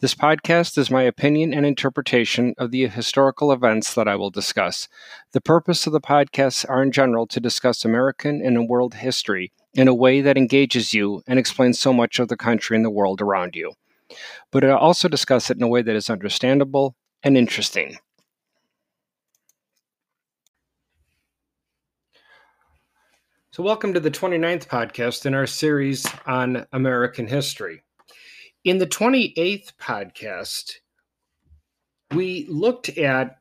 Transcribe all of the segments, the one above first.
This podcast is my opinion and interpretation of the historical events that I will discuss. The purpose of the podcasts are in general to discuss American and world history in a way that engages you and explains so much of the country and the world around you but I also discuss it in a way that is understandable and interesting. So, welcome to the 29th podcast in our series on American history. In the 28th podcast, we looked at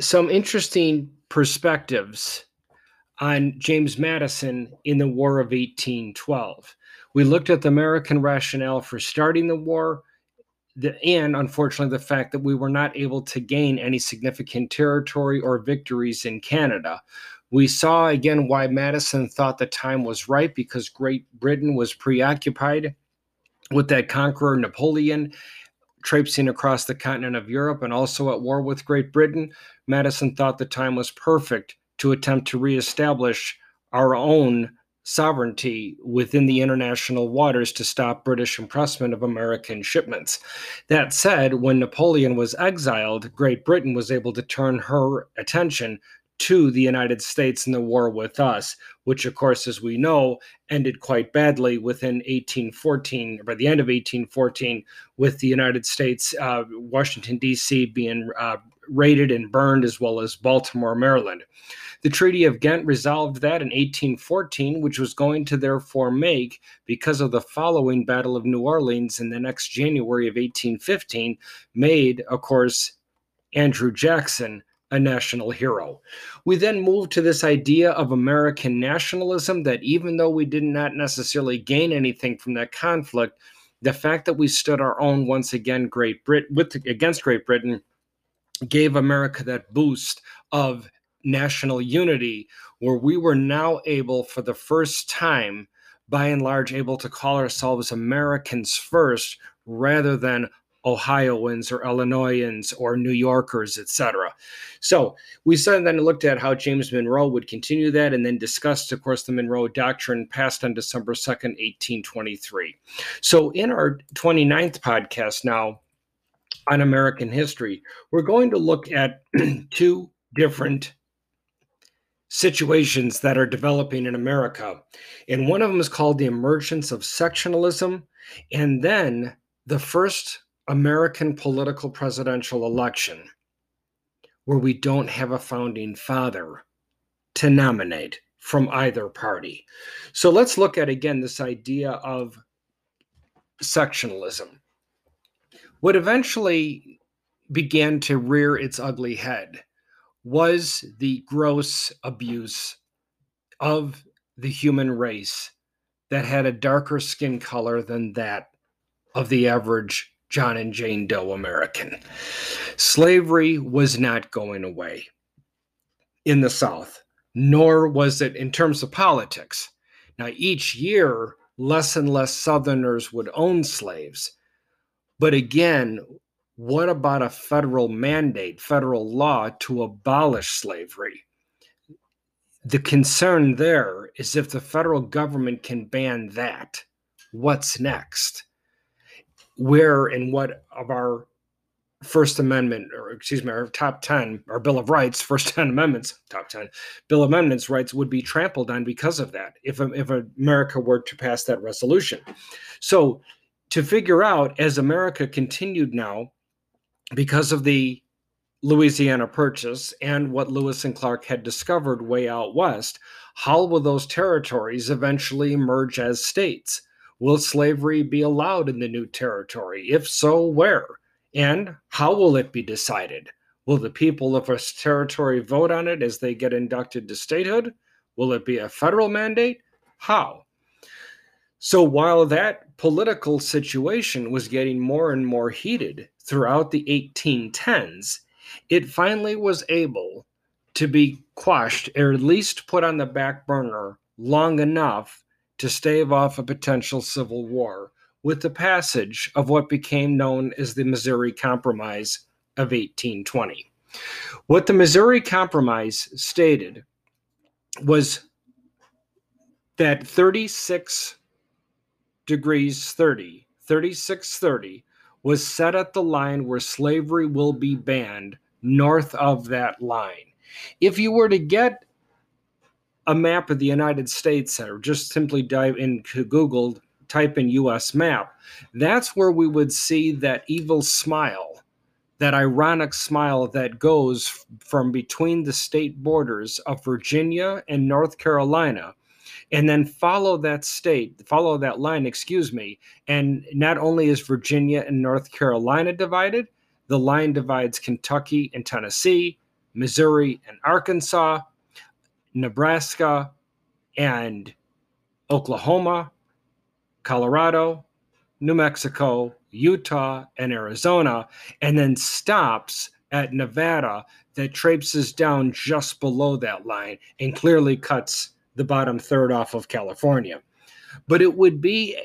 some interesting perspectives on James Madison in the War of 1812. We looked at the American rationale for starting the war, the, and unfortunately, the fact that we were not able to gain any significant territory or victories in Canada. We saw again why Madison thought the time was right because Great Britain was preoccupied with that conqueror Napoleon traipsing across the continent of Europe and also at war with Great Britain. Madison thought the time was perfect to attempt to reestablish our own sovereignty within the international waters to stop British impressment of American shipments. That said, when Napoleon was exiled, Great Britain was able to turn her attention to the United States in the war with us, which, of course, as we know, ended quite badly within 1814, or by the end of 1814, with the United States, uh, Washington, D.C., being uh, raided and burned, as well as Baltimore, Maryland. The Treaty of Ghent resolved that in 1814, which was going to therefore make, because of the following Battle of New Orleans in the next January of 1815, made, of course, Andrew Jackson a national hero. We then moved to this idea of American nationalism that even though we did not necessarily gain anything from that conflict, the fact that we stood our own once again Great Brit with against Great Britain gave America that boost of national unity where we were now able for the first time by and large able to call ourselves Americans first rather than Ohioans or Illinoisans or New Yorkers, etc. So we said then looked at how James Monroe would continue that and then discussed, of course, the Monroe Doctrine passed on December 2nd, 1823. So in our 29th podcast now on American history, we're going to look at two different situations that are developing in America. And one of them is called the emergence of sectionalism, and then the first American political presidential election where we don't have a founding father to nominate from either party. So let's look at again this idea of sectionalism. What eventually began to rear its ugly head was the gross abuse of the human race that had a darker skin color than that of the average John and Jane Doe American. Slavery was not going away in the South, nor was it in terms of politics. Now, each year, less and less Southerners would own slaves. But again, what about a federal mandate, federal law to abolish slavery? The concern there is if the federal government can ban that, what's next? Where and what of our First Amendment, or excuse me, our top 10, our Bill of Rights, first 10 amendments, top 10, Bill of Amendments rights would be trampled on because of that if, if America were to pass that resolution. So, to figure out as America continued now because of the Louisiana Purchase and what Lewis and Clark had discovered way out west, how will those territories eventually emerge as states? Will slavery be allowed in the new territory? If so, where? And how will it be decided? Will the people of a territory vote on it as they get inducted to statehood? Will it be a federal mandate? How? So while that political situation was getting more and more heated throughout the 1810s, it finally was able to be quashed or at least put on the back burner long enough to stave off a potential civil war with the passage of what became known as the Missouri Compromise of 1820. What the Missouri Compromise stated was that 36 degrees 30, 3630 was set at the line where slavery will be banned north of that line. If you were to get a map of the United States or just simply dive into Google, type in US map, that's where we would see that evil smile, that ironic smile that goes from between the state borders of Virginia and North Carolina and then follow that state, follow that line, excuse me. And not only is Virginia and North Carolina divided, the line divides Kentucky and Tennessee, Missouri and Arkansas, Nebraska and Oklahoma, Colorado, New Mexico, Utah, and Arizona, and then stops at Nevada that traipses down just below that line and clearly cuts the bottom third off of California. But it would be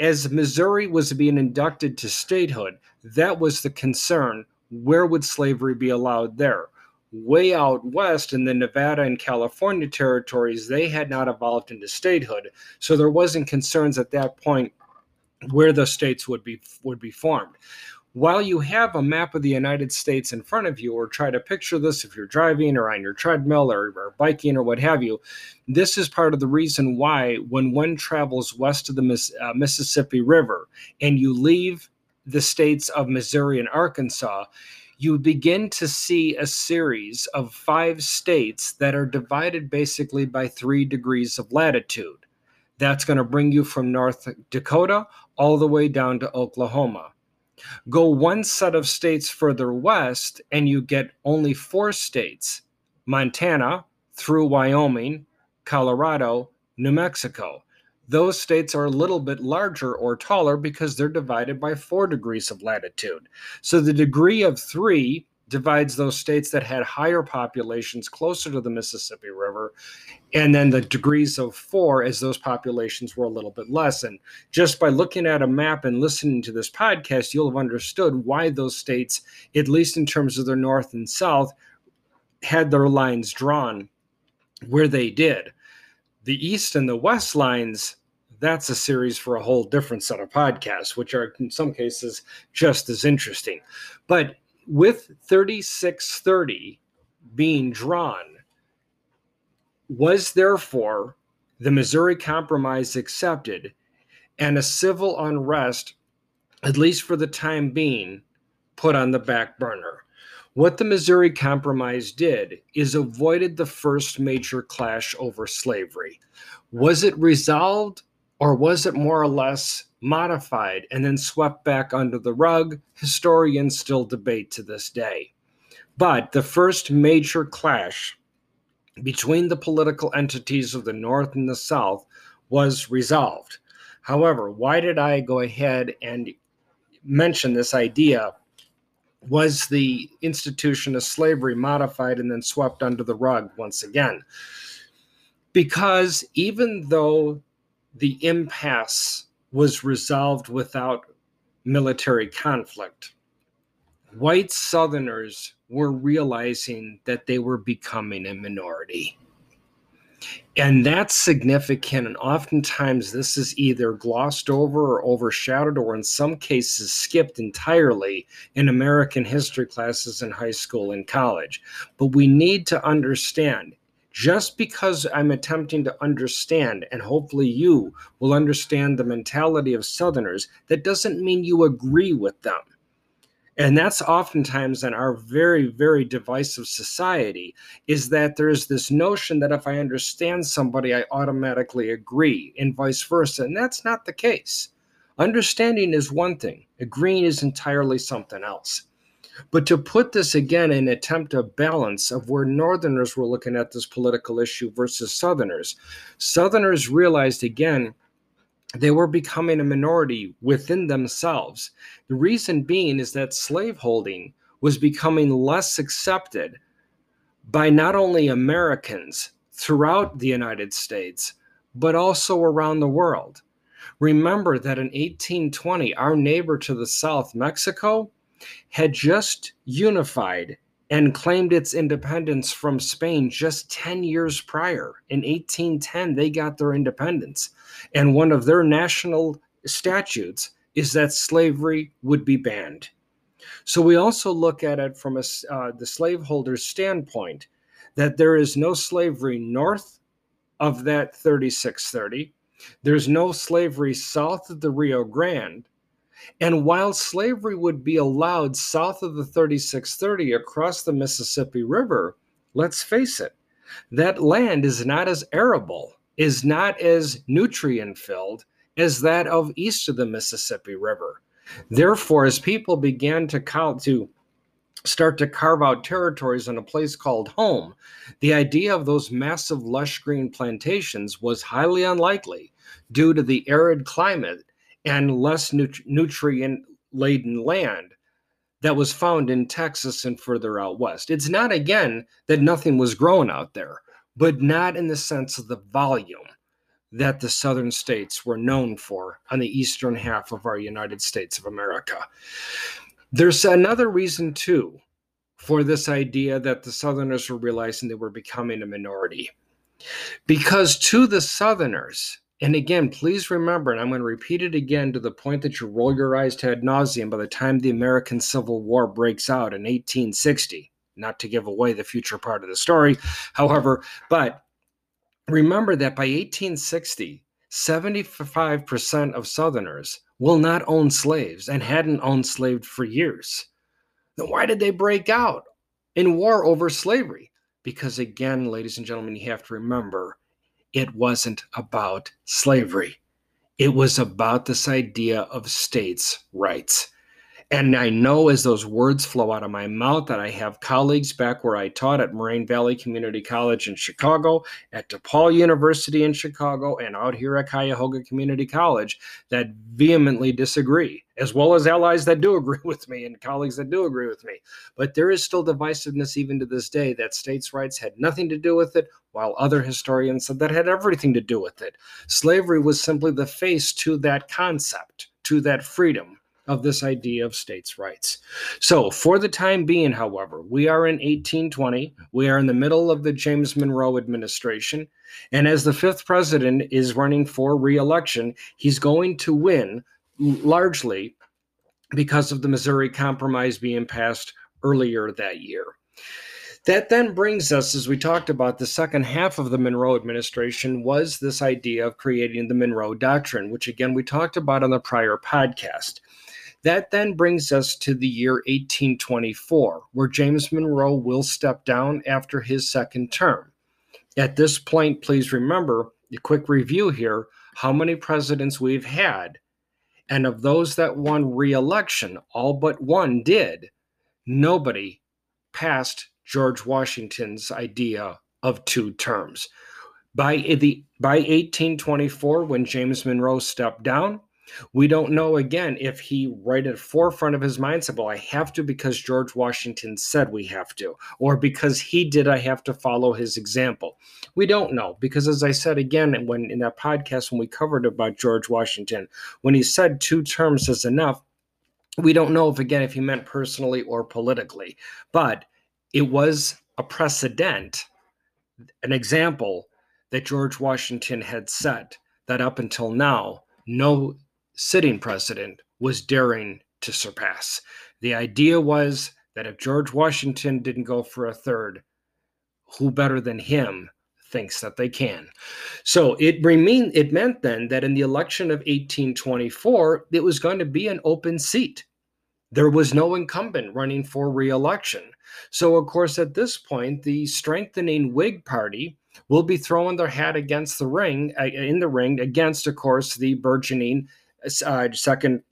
as Missouri was being inducted to statehood, that was the concern. Where would slavery be allowed there? Way out west in the Nevada and California territories, they had not evolved into statehood. So there wasn't concerns at that point where the states would be would be formed while you have a map of the United States in front of you, or try to picture this if you're driving or on your treadmill or, or, biking or what have you, this is part of the reason why when one travels west of the Miss, uh, Mississippi River and you leave the states of Missouri and Arkansas, you begin to see a series of five states that are divided basically by three degrees of latitude. That's going to bring you from North Dakota all the way down to Oklahoma. Go one set of states further west, and you get only four states Montana through Wyoming, Colorado, New Mexico. Those states are a little bit larger or taller because they're divided by four degrees of latitude. So the degree of three divides those states that had higher populations closer to the Mississippi River, and then the degrees of four as those populations were a little bit less. And just by looking at a map and listening to this podcast, you'll have understood why those states, at least in terms of their north and south, had their lines drawn where they did. The east and the west lines that's a series for a whole different set of podcasts, which are in some cases just as interesting. But with 3630 being drawn, was therefore the Missouri Compromise accepted and a civil unrest, at least for the time being, put on the back burner. What the Missouri Compromise did is avoided the first major clash over slavery. Was it resolved or was it more or less modified, and then swept back under the rug. Historians still debate to this day. But the first major clash between the political entities of the North and the South was resolved. However, why did I go ahead and mention this idea? Was the institution of slavery modified and then swept under the rug once again? Because even though the impasse was resolved without military conflict. White Southerners were realizing that they were becoming a minority. And that's significant. And oftentimes, this is either glossed over or overshadowed, or in some cases, skipped entirely in American history classes in high school and college. But we need to understand just because I'm attempting to understand, and hopefully you will understand the mentality of Southerners, that doesn't mean you agree with them. And that's oftentimes in our very, very divisive society, is that there's this notion that if I understand somebody, I automatically agree, and vice versa. And that's not the case. Understanding is one thing, agreeing is entirely something else. But to put this again in attempt of balance of where Northerners were looking at this political issue versus Southerners, Southerners realized again they were becoming a minority within themselves. The reason being is that slaveholding was becoming less accepted by not only Americans throughout the United States, but also around the world. Remember that in 1820, our neighbor to the south, Mexico, had just unified and claimed its independence from Spain just 10 years prior. In 1810, they got their independence. And one of their national statutes is that slavery would be banned. So we also look at it from a, uh, the slaveholder's standpoint that there is no slavery north of that 3630. There's no slavery south of the Rio Grande. And while slavery would be allowed south of the 3630 across the Mississippi River, let's face it, that land is not as arable, is not as nutrient filled as that of east of the Mississippi River. Therefore, as people began to to start to carve out territories in a place called home, the idea of those massive lush green plantations was highly unlikely due to the arid climate and less nut- nutrient laden land that was found in Texas and further out west. It's not, again, that nothing was grown out there, but not in the sense of the volume that the southern states were known for on the eastern half of our United States of America. There's another reason, too, for this idea that the southerners were realizing they were becoming a minority. Because to the southerners, and again, please remember, and I'm going to repeat it again to the point that you roll your eyes to ad nauseum by the time the American Civil War breaks out in 1860. Not to give away the future part of the story, however, but remember that by 1860, 75% of Southerners will not own slaves and hadn't owned slaves for years. Then why did they break out in war over slavery? Because again, ladies and gentlemen, you have to remember it wasn't about slavery. It was about this idea of states' rights. And I know as those words flow out of my mouth that I have colleagues back where I taught at Moraine Valley Community College in Chicago, at DePaul University in Chicago, and out here at Cuyahoga Community College that vehemently disagree, as well as allies that do agree with me and colleagues that do agree with me. But there is still divisiveness even to this day that states' rights had nothing to do with it, while other historians said that had everything to do with it. Slavery was simply the face to that concept, to that freedom of this idea of states' rights. So, for the time being, however, we are in 1820. We are in the middle of the James Monroe administration. And as the fifth president is running for reelection, he's going to win largely because of the Missouri Compromise being passed earlier that year. That then brings us, as we talked about, the second half of the Monroe administration was this idea of creating the Monroe Doctrine, which again we talked about on the prior podcast. That then brings us to the year 1824, where James Monroe will step down after his second term. At this point, please remember a quick review here how many presidents we've had. And of those that won re election, all but one did. Nobody passed George Washington's idea of two terms. By, the, by 1824, when James Monroe stepped down, we don't know again if he right at forefront of his mind said, Well, I have to because George Washington said we have to, or because he did, I have to follow his example. We don't know because, as I said again, when in that podcast when we covered about George Washington, when he said two terms is enough, we don't know if again if he meant personally or politically, but it was a precedent, an example that George Washington had set that up until now, no sitting president was daring to surpass. The idea was that if George Washington didn't go for a third, who better than him thinks that they can? So it remained it meant then that in the election of 1824, it was going to be an open seat. There was no incumbent running for re-election. So of course at this point, the strengthening Whig party will be throwing their hat against the ring uh, in the ring against of course the burgeoning uh, second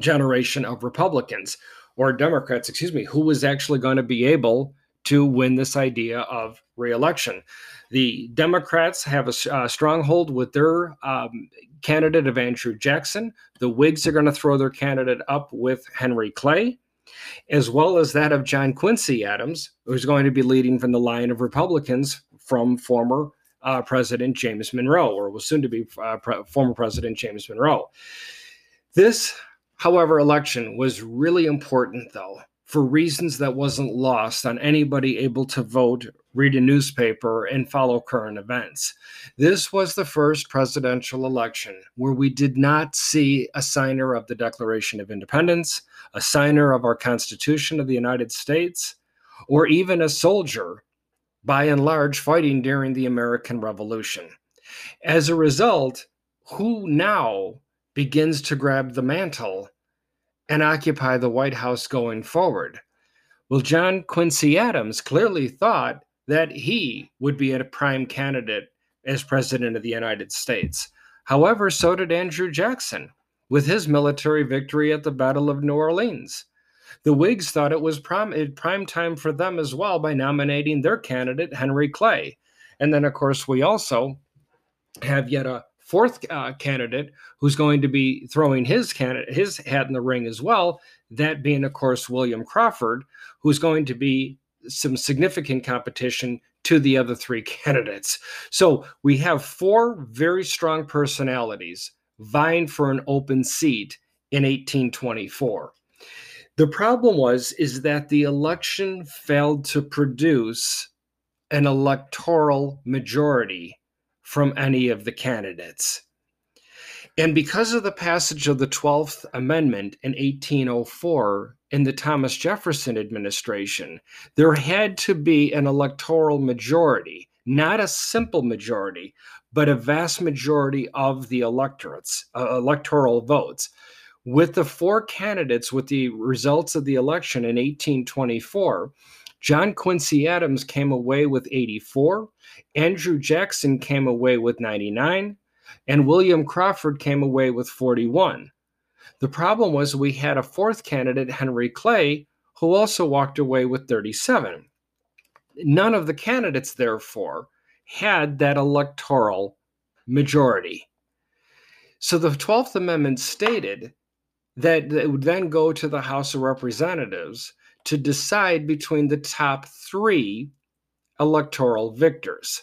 generation of Republicans or Democrats, excuse me, who was actually going to be able to win this idea of reelection. The Democrats have a uh, stronghold with their um, candidate of Andrew Jackson. The Whigs are going to throw their candidate up with Henry Clay, as well as that of John Quincy Adams, who's going to be leading from the line of Republicans from former uh, President James Monroe, or was soon to be uh, pre- former President James Monroe. This, however, election was really important, though, for reasons that wasn't lost on anybody able to vote, read a newspaper, and follow current events. This was the first presidential election where we did not see a signer of the Declaration of Independence, a signer of our Constitution of the United States, or even a soldier, by and large, fighting during the American Revolution. As a result, who now begins to grab the mantle and occupy the White House going forward. Well, John Quincy Adams clearly thought that he would be a prime candidate as president of the United States. However, so did Andrew Jackson with his military victory at the Battle of New Orleans. The Whigs thought it was prime, prime time for them as well by nominating their candidate, Henry Clay. And then, of course, we also have yet a fourth uh, candidate who's going to be throwing his candidate his hat in the ring as well. That being, of course, William Crawford, who's going to be some significant competition to the other three candidates. So we have four very strong personalities vying for an open seat in 1824. The problem was is that the election failed to produce an electoral majority from any of the candidates. And because of the passage of the 12th Amendment in 1804 in the Thomas Jefferson administration, there had to be an electoral majority, not a simple majority, but a vast majority of the electorates, uh, electoral votes. With the four candidates with the results of the election in 1824, John Quincy Adams came away with 84, Andrew Jackson came away with 99, and William Crawford came away with 41. The problem was we had a fourth candidate, Henry Clay, who also walked away with 37. None of the candidates, therefore, had that electoral majority. So the 12th Amendment stated that it would then go to the House of Representatives to decide between the top three electoral victors.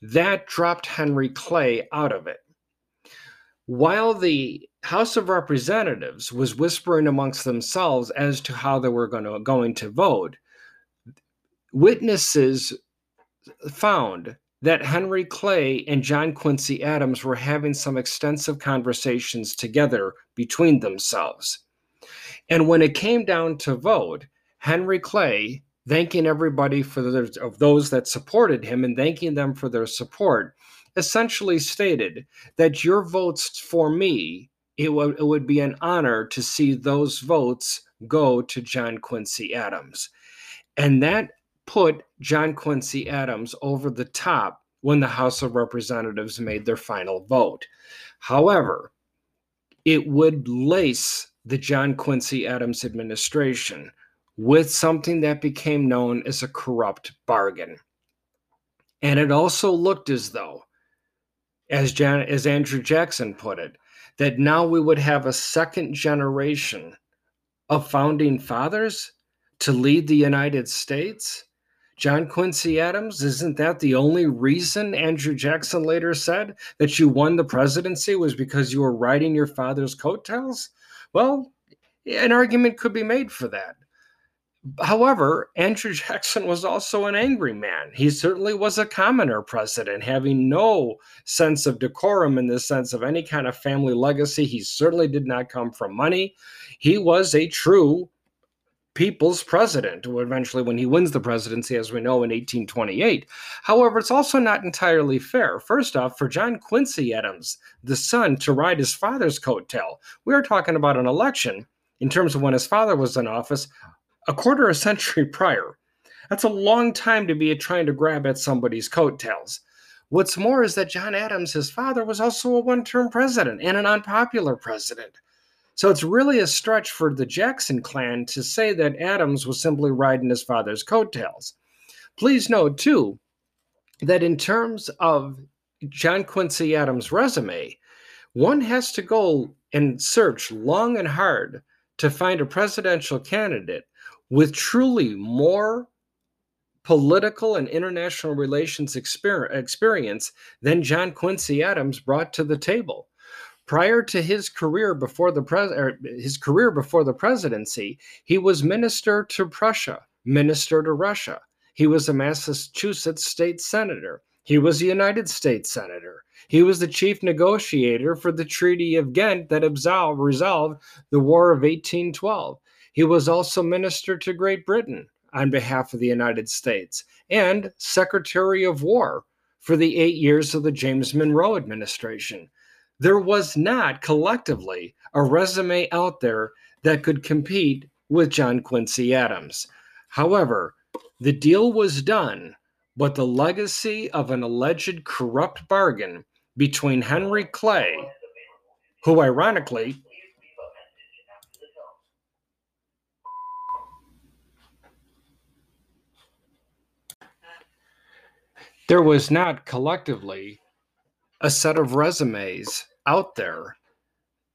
That dropped Henry Clay out of it. While the House of Representatives was whispering amongst themselves as to how they were going to, going to vote, witnesses found that Henry Clay and John Quincy Adams were having some extensive conversations together between themselves. And when it came down to vote, Henry Clay, thanking everybody for of those that supported him and thanking them for their support, essentially stated that your votes for me, it, w- it would be an honor to see those votes go to John Quincy Adams. And that put John Quincy Adams over the top when the House of Representatives made their final vote. However, it would lace the John Quincy Adams administration with something that became known as a corrupt bargain. And it also looked as though, as, Jan, as Andrew Jackson put it, that now we would have a second generation of founding fathers to lead the United States. John Quincy Adams, isn't that the only reason Andrew Jackson later said that you won the presidency was because you were riding your father's coattails? Well, an argument could be made for that. However, Andrew Jackson was also an angry man. He certainly was a commoner president, having no sense of decorum in the sense of any kind of family legacy. He certainly did not come from money. He was a true people's president, eventually, when he wins the presidency, as we know, in 1828. However, it's also not entirely fair. First off, for John Quincy Adams, the son, to ride his father's coattail, we are talking about an election in terms of when his father was in office a quarter of a century prior. That's a long time to be trying to grab at somebody's coattails. What's more is that John Adams, his father, was also a one term president and an unpopular president. So it's really a stretch for the Jackson clan to say that Adams was simply riding his father's coattails. Please note, too, that in terms of John Quincy Adams' resume, one has to go and search long and hard to find a presidential candidate with truly more political and international relations experience than John Quincy Adams brought to the table. Prior to his career before the pres- er, his career before the presidency, he was minister to Prussia, minister to Russia. He was a Massachusetts state senator. He was a United States senator. He was the chief negotiator for the Treaty of Ghent that absolved, resolved the War of 1812. He was also minister to Great Britain on behalf of the United States and Secretary of War for the eight years of the James Monroe administration. There was not collectively a resume out there that could compete with John Quincy Adams. However, the deal was done, but the legacy of an alleged corrupt bargain between Henry Clay, who ironically there was not collectively a set of resumes out there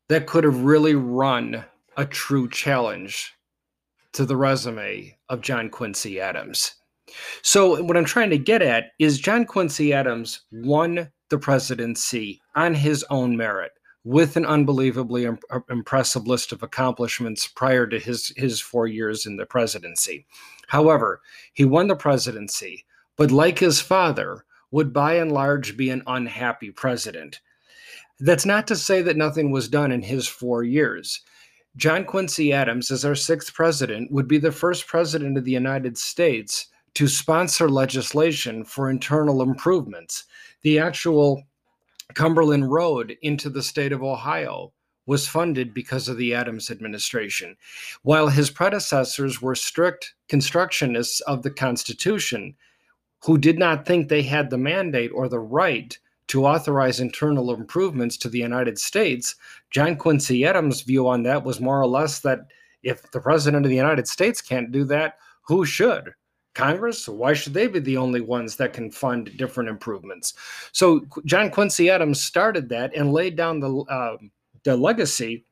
that could have really run a true challenge to the resume of John Quincy Adams. So, what I'm trying to get at is John Quincy Adams won the presidency on his own merit with an unbelievably imp- uh, impressive list of accomplishments prior to his, his four years in the presidency. However, he won the presidency but like his father, would by and large be an unhappy president. That's not to say that nothing was done in his four years. John Quincy Adams, as our sixth president, would be the first president of the United States to sponsor legislation for internal improvements. The actual Cumberland Road into the state of Ohio was funded because of the Adams administration. While his predecessors were strict constructionists of the Constitution, who did not think they had the mandate or the right to authorize internal improvements to the United States, John Quincy Adams' view on that was more or less that if the president of the United States can't do that, who should? Congress? Why should they be the only ones that can fund different improvements? So John Quincy Adams started that and laid down the uh, the legacy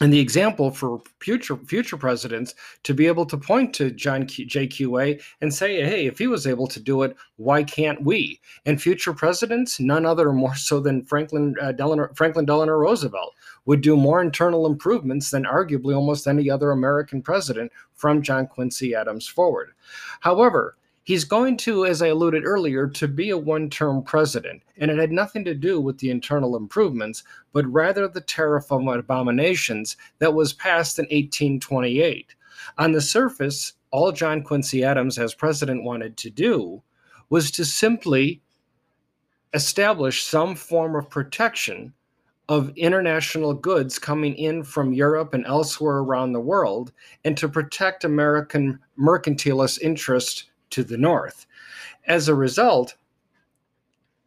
and the example for future future presidents to be able to point to John Q, JQA and say, "Hey, if he was able to do it, why can't we?" And future presidents, none other more so than Franklin uh, Delano, Franklin Delano Roosevelt, would do more internal improvements than arguably almost any other American president from John Quincy Adams forward. However, He's going to, as I alluded earlier, to be a one term president. And it had nothing to do with the internal improvements, but rather the tariff of abominations that was passed in 1828. On the surface, all John Quincy Adams as president wanted to do was to simply establish some form of protection of international goods coming in from Europe and elsewhere around the world and to protect American mercantilist interests to the north. As a result,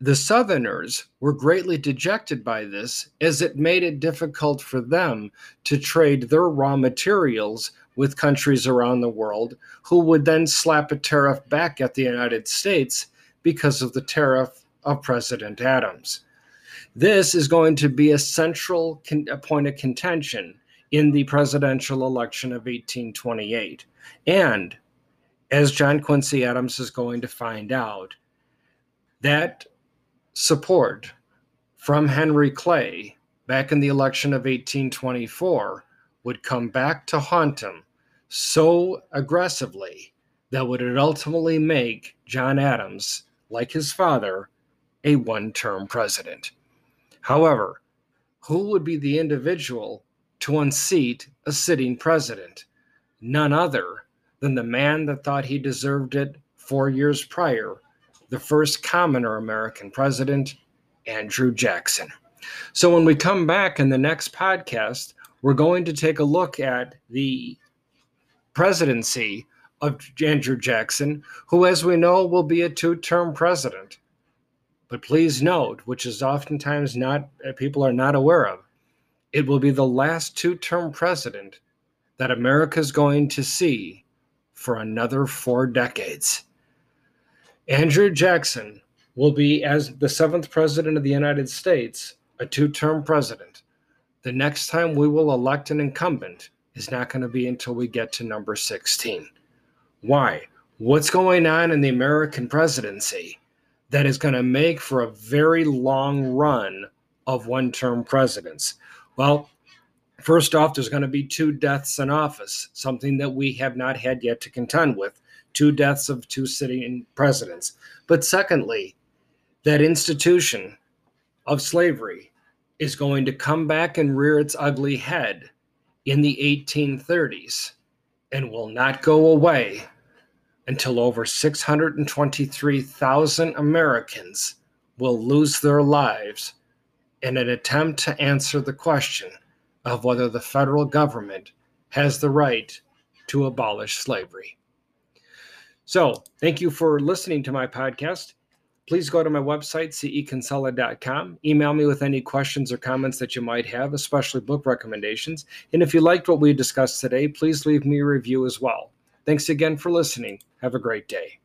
the Southerners were greatly dejected by this, as it made it difficult for them to trade their raw materials with countries around the world, who would then slap a tariff back at the United States because of the tariff of President Adams. This is going to be a central con- a point of contention in the presidential election of 1828. And as John Quincy Adams is going to find out, that support from Henry Clay back in the election of 1824 would come back to haunt him so aggressively that would ultimately make John Adams, like his father, a one term president. However, who would be the individual to unseat a sitting president? None other than the man that thought he deserved it four years prior, the first commoner American president, Andrew Jackson. So, when we come back in the next podcast, we're going to take a look at the presidency of Andrew Jackson, who, as we know, will be a two term president. But please note, which is oftentimes not uh, people are not aware of, it will be the last two term president that America is going to see for another four decades. Andrew Jackson will be, as the seventh president of the United States, a two term president. The next time we will elect an incumbent is not going to be until we get to number 16. Why? what's going on in the American presidency that is going to make for a very long run of one term presidents? Well, first off, there's going to be two deaths in office, something that we have not had yet to contend with two deaths of two sitting presidents. But secondly, that institution of slavery is going to come back and rear its ugly head in the 1830s and will not go away until over 623,000 Americans will lose their lives in an attempt to answer the question of whether the federal government has the right to abolish slavery. So, thank you for listening to my podcast. Please go to my website, cekinsella.com. Email me with any questions or comments that you might have, especially book recommendations. And if you liked what we discussed today, please leave me a review as well. Thanks again for listening. Have a great day.